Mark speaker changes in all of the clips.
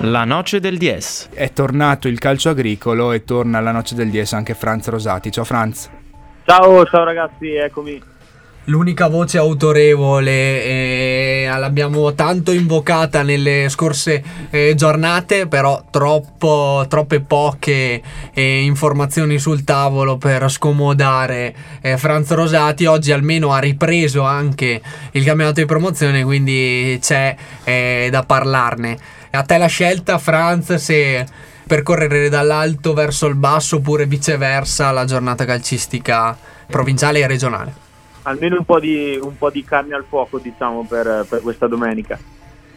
Speaker 1: La noce del DS.
Speaker 2: È tornato il calcio agricolo e torna alla noce del DS anche Franz Rosati. Ciao Franz.
Speaker 3: Ciao, ciao ragazzi, eccomi.
Speaker 4: L'unica voce autorevole eh, l'abbiamo tanto invocata nelle scorse eh, giornate, però troppo, troppe poche eh, informazioni sul tavolo per scomodare eh, Franz Rosati. Oggi almeno ha ripreso anche il campionato di promozione, quindi c'è eh, da parlarne. A te la scelta, Franz, se percorrere dall'alto verso il basso oppure viceversa la giornata calcistica provinciale e regionale.
Speaker 3: Almeno un po' di, un po di carne al fuoco, diciamo, per, per questa domenica.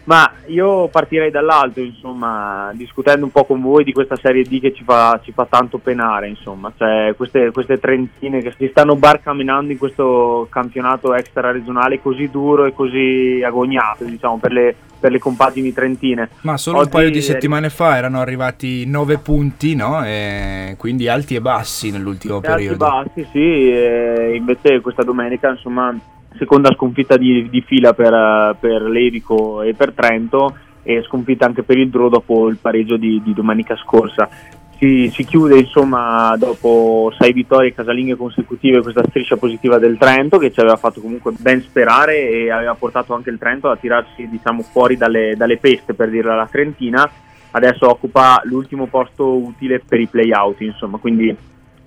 Speaker 3: Ma io partirei dall'alto, insomma, discutendo un po' con voi di questa Serie D che ci fa, ci fa tanto penare, insomma, cioè queste, queste, trentine che si stanno barcamenando in questo campionato extra regionale così duro e così agognato, diciamo, per le, per le compagini trentine.
Speaker 2: Ma solo Oggi un paio di settimane fa erano arrivati 9 punti, no? E quindi alti e bassi nell'ultimo
Speaker 3: alti
Speaker 2: periodo.
Speaker 3: Alti e bassi, sì, e invece questa domenica, insomma seconda sconfitta di, di fila per, per, Levico e per Trento e sconfitta anche per il Dro dopo il pareggio di, di domenica scorsa. Si, si, chiude insomma dopo sei vittorie casalinghe consecutive questa striscia positiva del Trento che ci aveva fatto comunque ben sperare e aveva portato anche il Trento a tirarsi diciamo fuori dalle, dalle peste per dirla la Trentina adesso occupa l'ultimo posto utile per i playout insomma quindi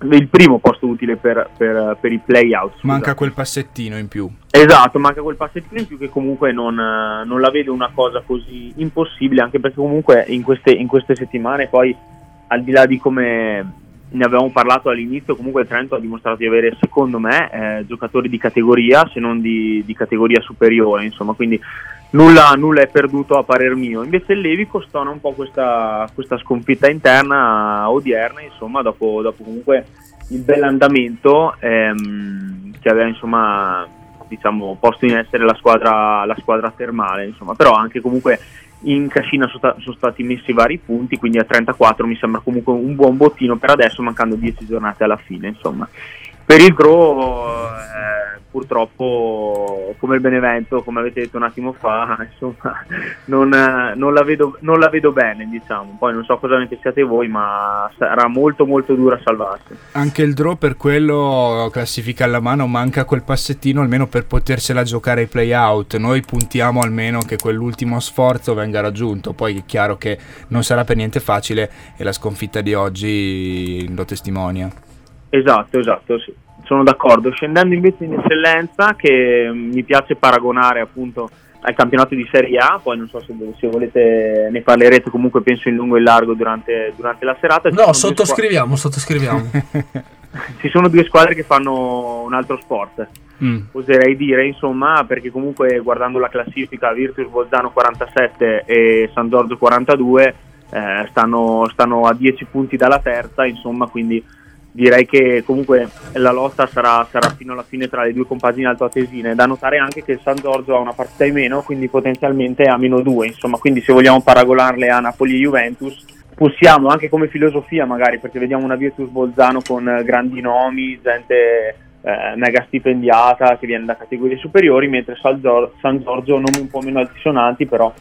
Speaker 3: il primo posto utile per, per, per i playout.
Speaker 2: Manca quel passettino in più.
Speaker 3: Esatto, manca quel passettino in più che comunque non, non la vedo una cosa così impossibile, anche perché comunque in queste, in queste settimane poi al di là di come ne avevamo parlato all'inizio, comunque il Trento ha dimostrato di avere, secondo me, eh, giocatori di categoria, se non di, di categoria superiore, insomma, quindi nulla, nulla, è perduto a parer mio. Invece il Levico stona un po' questa, questa sconfitta interna odierna, insomma, dopo, dopo comunque il bell'andamento ehm, che aveva insomma diciamo, posto in essere la squadra, la squadra termale, insomma, però anche comunque in cascina sono, stati messi vari punti, quindi a 34 mi sembra comunque un buon bottino per adesso, mancando 10 giornate alla fine, insomma. Per il Gro eh, purtroppo come il Benevento, come avete detto un attimo fa, insomma, non, non, la vedo, non, la vedo, bene, diciamo. Poi non so cosa ne pensiate voi, ma sarà molto molto dura salvarsi.
Speaker 2: Anche il draw per quello classifica alla mano, manca quel passettino almeno per potersela giocare ai play-out. Noi puntiamo almeno che quell'ultimo sforzo venga raggiunto. Poi è chiaro che non sarà per niente facile e la sconfitta di oggi lo testimonia.
Speaker 3: Esatto, esatto, sì. Sono d'accordo. Scendendo invece in eccellenza, che mi piace paragonare appunto al campionato di Serie A, poi non so se, se volete ne parlerete, comunque penso in lungo e in largo durante, durante la serata.
Speaker 4: Ci no, sottoscriviamo, sottoscriviamo.
Speaker 3: Ci sono due squadre che fanno un altro sport, mm. oserei dire, insomma, perché comunque guardando la classifica Virtus Bolzano 47 e San Giorgio 42 eh, stanno, stanno a 10 punti dalla terza, insomma, quindi direi che comunque la lotta sarà, sarà, fino alla fine tra le due compagini altoatesine. Da notare anche che il San Giorgio ha una partita in meno, quindi potenzialmente ha meno due, insomma, quindi se vogliamo paragonarle a Napoli e Juventus, possiamo anche come filosofia magari, perché vediamo una Virtus Bolzano con grandi nomi, gente eh, mega stipendiata che viene da categorie superiori, mentre San Giorgio, San Giorgio nomi un po' meno altisonanti, però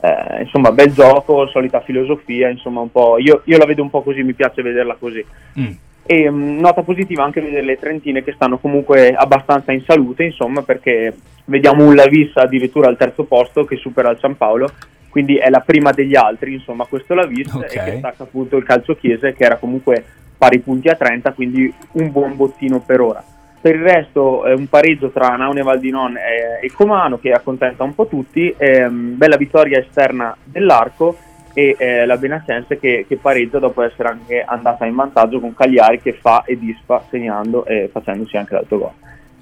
Speaker 3: eh, insomma bel gioco, solita filosofia, insomma un po', io, io, la vedo un po' così, mi piace vederla così. Mm. E um, nota positiva anche vedere le Trentine che stanno comunque abbastanza in salute, insomma, perché vediamo un Lavis addirittura al terzo posto che supera il San Paolo, quindi è la prima degli altri, insomma, questo Lavis okay. e che stacca appunto il calcio Chiese che era comunque pari punti a 30, quindi un buon bottino per ora. Per il resto è un pareggio tra Naune Valdinon e, e Comano che accontenta un po' tutti, ehm, bella vittoria esterna dell'Arco e eh, la Benacense che, che, pareggia dopo essere anche andata in vantaggio con Cagliari che fa e disfa segnando e facendosi anche l'autogol.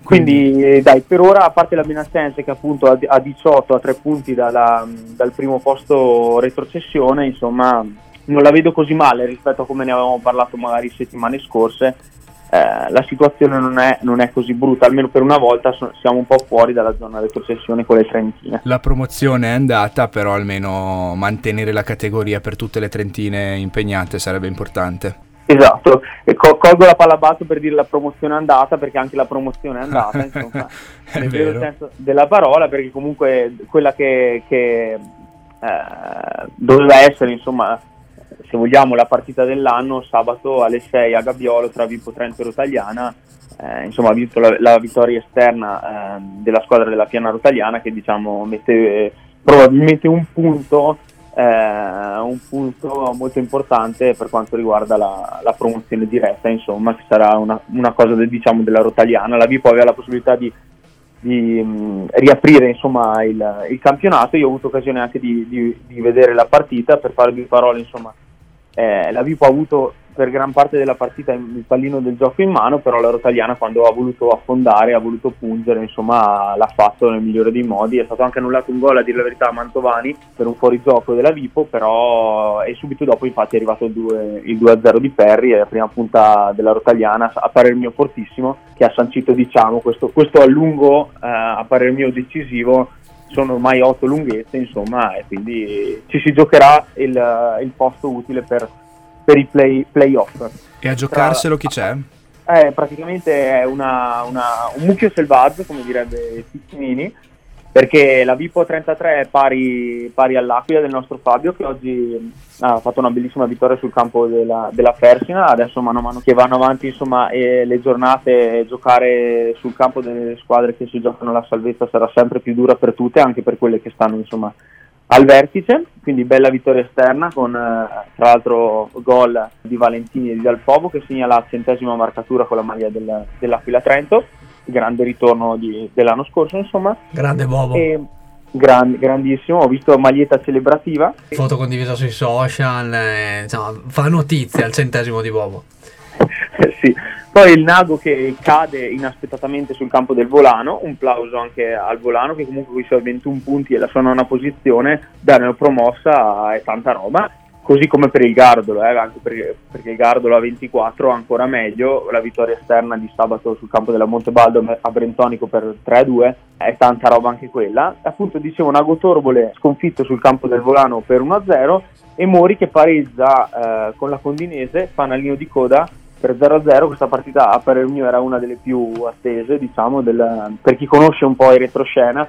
Speaker 3: Quindi, Quindi eh, dai, per ora, a parte la Benacense che appunto ha 18 a 3 punti dalla, dal primo posto retrocessione, insomma, non la vedo così male rispetto a come ne avevamo parlato magari settimane scorse eh, la situazione non è, non è, così brutta, almeno per una volta so, siamo un po' fuori dalla zona retrocessione con le Trentine.
Speaker 2: La promozione è andata, però almeno mantenere la categoria per tutte le Trentine impegnate sarebbe importante.
Speaker 3: Esatto, e co- colgo la palla basso per dire la promozione è andata perché anche la promozione è andata, insomma, nel vero senso della parola, perché comunque quella che, che eh, doveva essere, insomma, se vogliamo, la partita dell'anno, sabato alle 6 a Gabbiolo tra Vipo Trento e Rotagliana, eh, insomma ha vinto la, la vittoria esterna eh, della squadra della Piana Rotagliana che diciamo mette eh, probabilmente un punto eh, un punto molto importante per quanto riguarda la, la promozione diretta, insomma, che sarà una, una cosa del, diciamo, della Rotaliana. La Vipo aveva la possibilità di, di mh, riaprire insomma, il, il, campionato, io ho avuto occasione anche di, di, di vedere la partita, per due parole, insomma, eh, la Vipo ha avuto per gran parte della partita il pallino del gioco in mano, però la Rotaliana quando ha voluto affondare, ha voluto pungere, insomma l'ha fatto nel migliore dei modi. È stato anche annullato un gol a dire la verità a Mantovani per un fuorigioco della Vipo, però e subito dopo infatti è arrivato il, 2, il 2-0 di Perri, è la prima punta della Rotaliana, a parer mio fortissimo, che ha sancito diciamo, questo, questo allungo eh, a parer mio decisivo sono ormai otto lunghezze, insomma, e quindi ci si giocherà il, il posto utile per per i play, playoff.
Speaker 2: E a giocarselo Tra, chi c'è?
Speaker 3: Eh, praticamente è una, una, un mucchio selvaggio, come direbbe Ticcinini, perché la Vipo 33 è pari, pari all'Aquila del nostro Fabio che oggi ha fatto una bellissima vittoria sul campo della, della Fersina, adesso mano a mano che vanno avanti insomma, le giornate giocare sul campo delle squadre che si giocano la salvezza sarà sempre più dura per tutte, anche per quelle che stanno insomma, al vertice, quindi bella vittoria esterna con eh, tra l'altro gol di Valentini e di Dalfovo che segna la centesima marcatura con la maglia del, dell'Aquila Trento, grande ritorno di, dell'anno scorso insomma.
Speaker 4: Grande Bobo. E,
Speaker 3: Grand, grandissimo, ho visto maglietta celebrativa.
Speaker 4: Foto condivisa sui social, eh, insomma, fa notizia al centesimo di Bobo.
Speaker 3: sì, poi il Nago che cade inaspettatamente sul campo del Volano, un plauso anche al Volano che comunque con i suoi 21 punti e la sua nona posizione da promossa è tanta roba, così come per il Gardolo, eh, anche perché, perché, il Gardolo a 24 ancora meglio, la vittoria esterna di sabato sul campo della Montebaldo a Brentonico per 3-2 è tanta roba anche quella. Appunto dicevo Nago Torbole sconfitto sul campo del Volano per 1-0 e Mori che pareggia eh, con la Condinese, fanalino di coda per 0-0 questa partita a parer mio era una delle più attese diciamo del, per chi conosce un po' il retroscena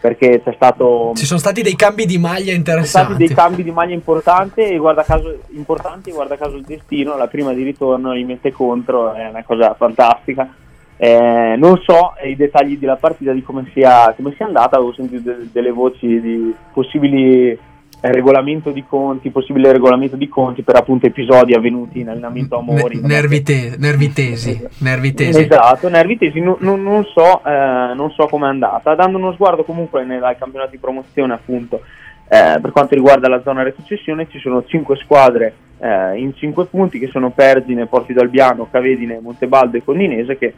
Speaker 3: perché c'è stato
Speaker 4: ci sono stati dei cambi di maglia interessanti
Speaker 3: ci sono stati dei cambi di maglia importanti e guarda caso, importanti guarda caso il destino la prima di ritorno li mette contro è una cosa fantastica. Eh, non so i dettagli della partita di come sia, come sia andata avevo sentito de- delle voci di possibili regolamento di conti, possibile regolamento di conti per appunto episodi avvenuti in allenamento a Mori.
Speaker 4: nervi, te- nervi tesi, nervi tesi.
Speaker 3: Esatto, nervi tesi, no, no, non so, eh, non so com'è andata. Dando uno sguardo comunque nel campionato di promozione appunto eh, per quanto riguarda la zona retrocessione ci sono 5 squadre eh, in 5 punti che sono Pergine, Porti d'Albiano, Cavedine, Montebaldo e Condinese che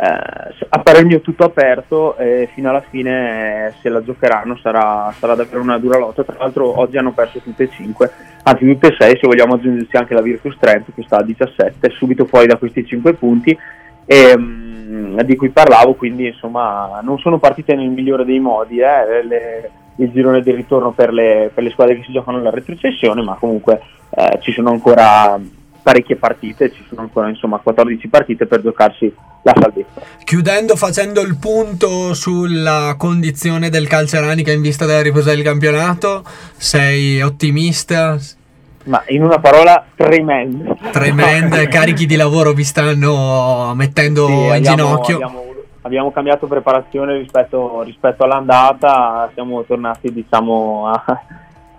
Speaker 3: eh, a tutto aperto e fino alla fine eh, se la giocheranno sarà, sarà, davvero una dura lotta. Tra l'altro oggi hanno perso tutte e 5 anzi tutte e 6 se vogliamo aggiungerci anche la Virtus Trento che sta a 17 subito fuori da questi 5 punti. E, mh, di cui parlavo quindi insomma non sono partite nel migliore dei modi eh, le, il girone di ritorno per le, per le, squadre che si giocano la retrocessione ma comunque eh, ci sono ancora parecchie partite, ci sono ancora insomma 14 partite per giocarsi la salvezza.
Speaker 4: Chiudendo facendo il punto sulla condizione del Calceranica in vista della ripresa del campionato, sei ottimista?
Speaker 3: Ma in una parola tremenda.
Speaker 4: Tremenda, carichi di lavoro vi stanno mettendo sì, in abbiamo, ginocchio.
Speaker 3: Abbiamo, abbiamo, cambiato preparazione rispetto, rispetto all'andata, siamo tornati diciamo a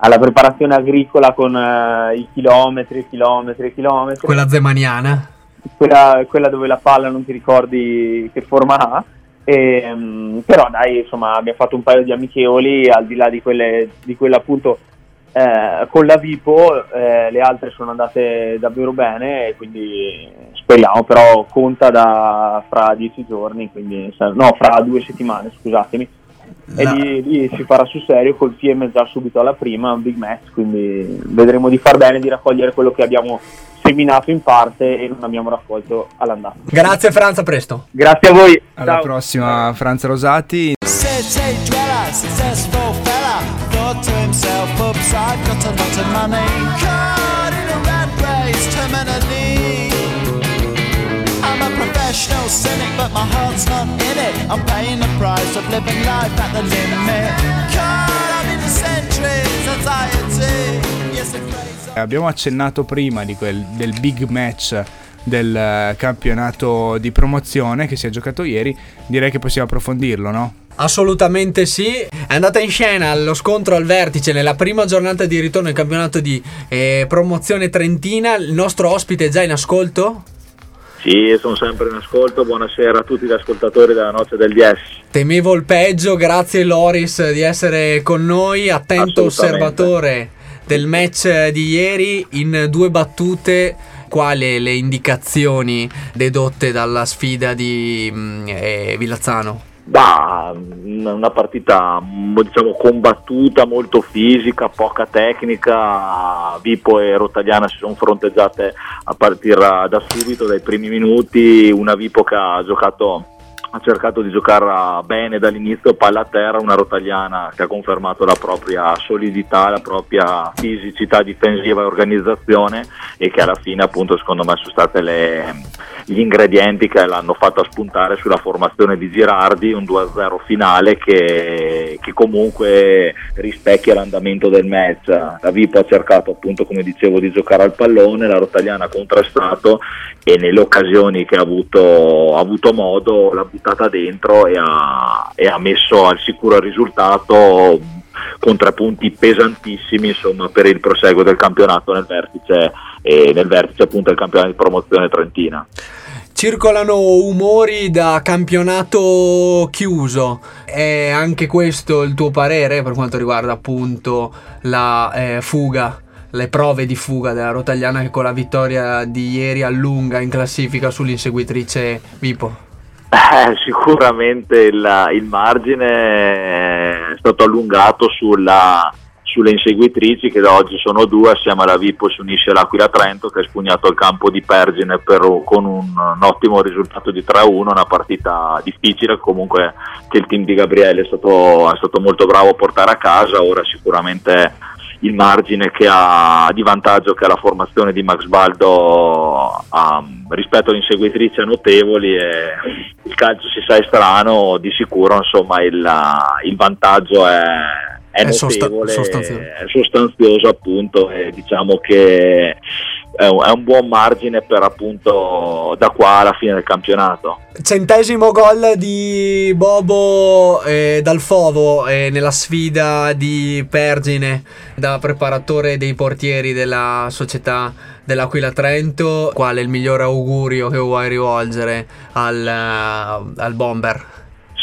Speaker 3: alla preparazione agricola con uh, i chilometri, chilometri, chilometri.
Speaker 4: Quella zemaniana?
Speaker 3: Quella, quella, dove la palla non ti ricordi che forma ha. E, um, però dai, insomma, abbiamo fatto un paio di amichevoli al di là di quelle, di quelle appunto eh, con la Vipo, eh, le altre sono andate davvero bene quindi speriamo, però conta da fra dieci giorni, quindi, no, fra due settimane, scusatemi e lì, lì, si farà sul serio col PM già subito alla prima, un big match, quindi vedremo di far bene di raccogliere quello che abbiamo seminato in parte e non abbiamo raccolto all'andata.
Speaker 4: Grazie Franza, presto.
Speaker 3: Grazie a voi.
Speaker 2: Alla Ciao. prossima Franza Rosati. professional
Speaker 5: cynic, but my heart's not in it. I'm paying the price of living life at the limit. Caught up in the centuries, anxiety.
Speaker 2: Abbiamo accennato prima di quel, del big match del eh, campionato di promozione che si è giocato ieri, direi che possiamo approfondirlo, no?
Speaker 4: Assolutamente sì, è andata in scena lo scontro al vertice nella prima giornata di ritorno al campionato di eh, promozione trentina. Il nostro ospite è già in ascolto?
Speaker 6: Sì, sono sempre in ascolto. Buonasera a tutti gli ascoltatori della noce del DS.
Speaker 4: Temevo il peggio, grazie Loris di essere con noi, attento osservatore del match di ieri in due battute quali le indicazioni dedotte dalla sfida di mm, eh, Villazzano?
Speaker 6: Bah, una partita diciamo combattuta, molto fisica, poca tecnica. Vipo e Rottagliana si sono fronteggiate a partire da subito, dai primi minuti. Una Vipo che ha giocato ha cercato di giocare bene dall'inizio palla a terra, una rotagliana che ha confermato la propria solidità, la propria fisicità difensiva e organizzazione e che alla fine appunto secondo me sono stati gli ingredienti che l'hanno fatto spuntare sulla formazione di Girardi, un 2-0 finale che, che comunque rispecchia l'andamento del match. La Vipo ha cercato appunto come dicevo di giocare al pallone, la rotagliana ha contrastato e nelle occasioni che ha avuto, ha avuto modo l'ha buttata dentro e ha, e ha messo al sicuro il risultato con tre punti pesantissimi insomma, per il proseguo del campionato nel vertice, e nel vertice appunto del campionato di promozione trentina.
Speaker 4: Circolano umori da campionato chiuso. È anche questo il tuo parere per quanto riguarda appunto la eh, fuga le prove di fuga della Rotagliana che con la vittoria di ieri allunga in classifica sull'inseguitrice Vipo?
Speaker 6: Eh, sicuramente il, il, margine è stato allungato sulla, sulle inseguitrici che da oggi sono due, assieme alla Vipo si unisce l'Aquila Trento che ha spugnato il campo di Pergine per, con un, un, ottimo risultato di 3-1, una partita difficile comunque che il team di Gabriele è stato, è stato molto bravo a portare a casa, ora sicuramente il margine che ha di vantaggio che ha la formazione di Max Baldo um, rispetto all'inseguitrice notevoli e il calcio si sa è strano di sicuro insomma il, il vantaggio è, è, è notevole sostanzioso. è sostanzioso appunto e diciamo che è un, buon margine per appunto da qua alla fine del campionato.
Speaker 4: Centesimo gol di Bobo eh, dal Fovo eh, nella sfida di Pergine da preparatore dei portieri della società dell'Aquila Trento. Qual è il miglior augurio che vuoi rivolgere al, uh, al Bomber?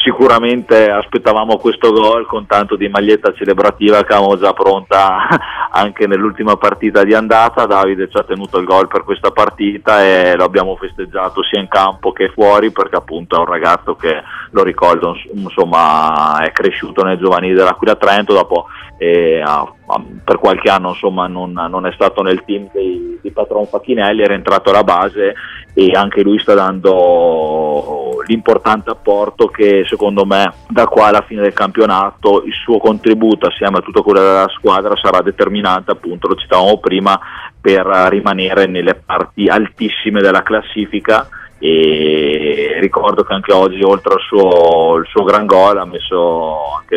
Speaker 6: Sicuramente aspettavamo questo gol con tanto di maglietta celebrativa che avevamo già pronta anche nell'ultima partita di andata. Davide ci ha tenuto il gol per questa partita e lo abbiamo festeggiato sia in campo che fuori perché appunto è un ragazzo che lo ricordo insomma è cresciuto nel giovanile dell'Aquila Trento dopo eh, per qualche anno insomma non, non, è stato nel team di, di Patron Facchinelli era entrato alla base e anche lui sta dando l'importante apporto che secondo me da qua alla fine del campionato il suo contributo assieme a tutto quello della squadra sarà determinante appunto, lo citavamo prima, per rimanere nelle parti altissime della classifica e ricordo che anche oggi oltre al suo, suo gran gol ha messo anche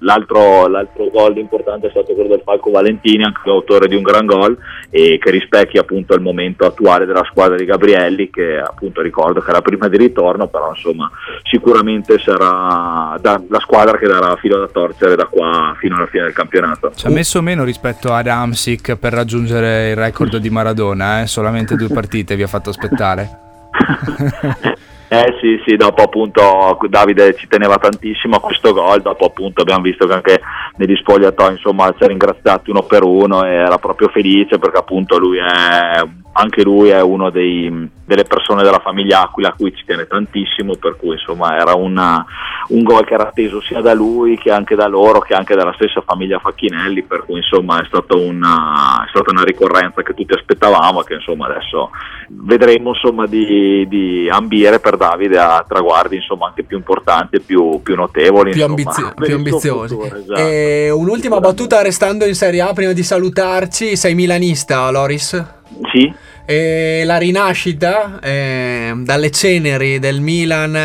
Speaker 6: l'altro, l'altro gol importante è stato quello del Falco Valentini anche l'autore di un gran gol e che rispecchia appunto il momento attuale della squadra di Gabrielli che appunto ricordo che era prima di ritorno però insomma sicuramente sarà da, la squadra che darà filo da torcere da qua fino alla fine del campionato
Speaker 2: ci ha messo meno rispetto ad Amsic per raggiungere il record di Maradona eh? solamente due partite vi ha fatto aspettare
Speaker 6: Eh sì, sì, dopo appunto Davide ci teneva tantissimo a questo gol, dopo appunto abbiamo visto che anche negli spogliatoi insomma ci ha ringraziati uno per uno e era proprio felice perché appunto lui è anche lui è uno dei, delle persone della famiglia Aquila a cui ci tiene tantissimo, per cui insomma era una, un gol che era atteso sia da lui che anche da loro che anche dalla stessa famiglia Facchinelli, per cui insomma è, una, è stata una ricorrenza che tutti aspettavamo e che insomma adesso vedremo insomma di, di ambire per Davide a traguardi insomma anche più importanti e più, più notevoli.
Speaker 4: Più, ambizio- più ambiziosi. Futuro, esatto. un'ultima battuta restando in Serie A prima di salutarci, sei milanista Loris?
Speaker 6: Sì.
Speaker 4: E la rinascita eh, dalle ceneri del Milan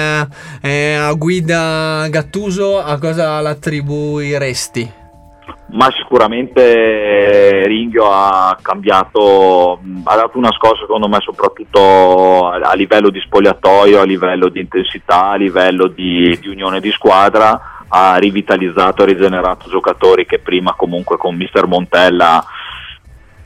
Speaker 4: eh, a guida Gattuso, a cosa l'attribuiresti?
Speaker 6: Ma sicuramente Ringhio ha cambiato, ha dato una scossa secondo me soprattutto a, a livello di spogliatoio, a livello di intensità, a livello di, di unione di squadra ha rivitalizzato e rigenerato giocatori che prima comunque con Mister Montella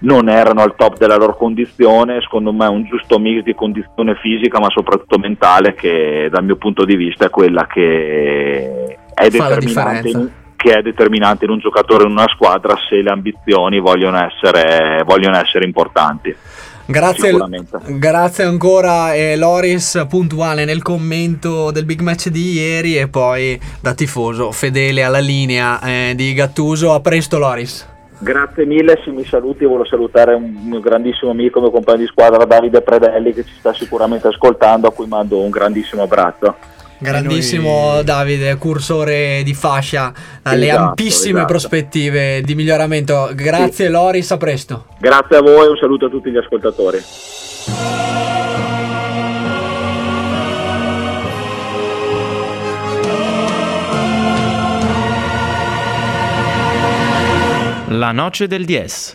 Speaker 6: non erano al top della loro condizione, secondo me un giusto mix di condizione fisica ma soprattutto mentale che dal mio punto di vista è quella che è determinante, in, che è determinante in un giocatore in una squadra se le ambizioni vogliono essere, vogliono essere importanti.
Speaker 4: Grazie, grazie ancora eh, Loris puntuale nel commento del big match di ieri e poi da tifoso fedele alla linea eh, di Gattuso. A presto Loris.
Speaker 6: Grazie mille, se mi saluti voglio salutare un mio grandissimo amico, mio compagno di squadra Davide Predelli che ci sta sicuramente ascoltando, a cui mando un grandissimo abbraccio.
Speaker 4: Grandissimo noi... Davide, cursore di fascia, dalle esatto, ampissime esatto. prospettive di miglioramento. Grazie sì. Loris, a presto.
Speaker 6: Grazie a voi, un saluto a tutti gli ascoltatori.
Speaker 1: La noce del 10.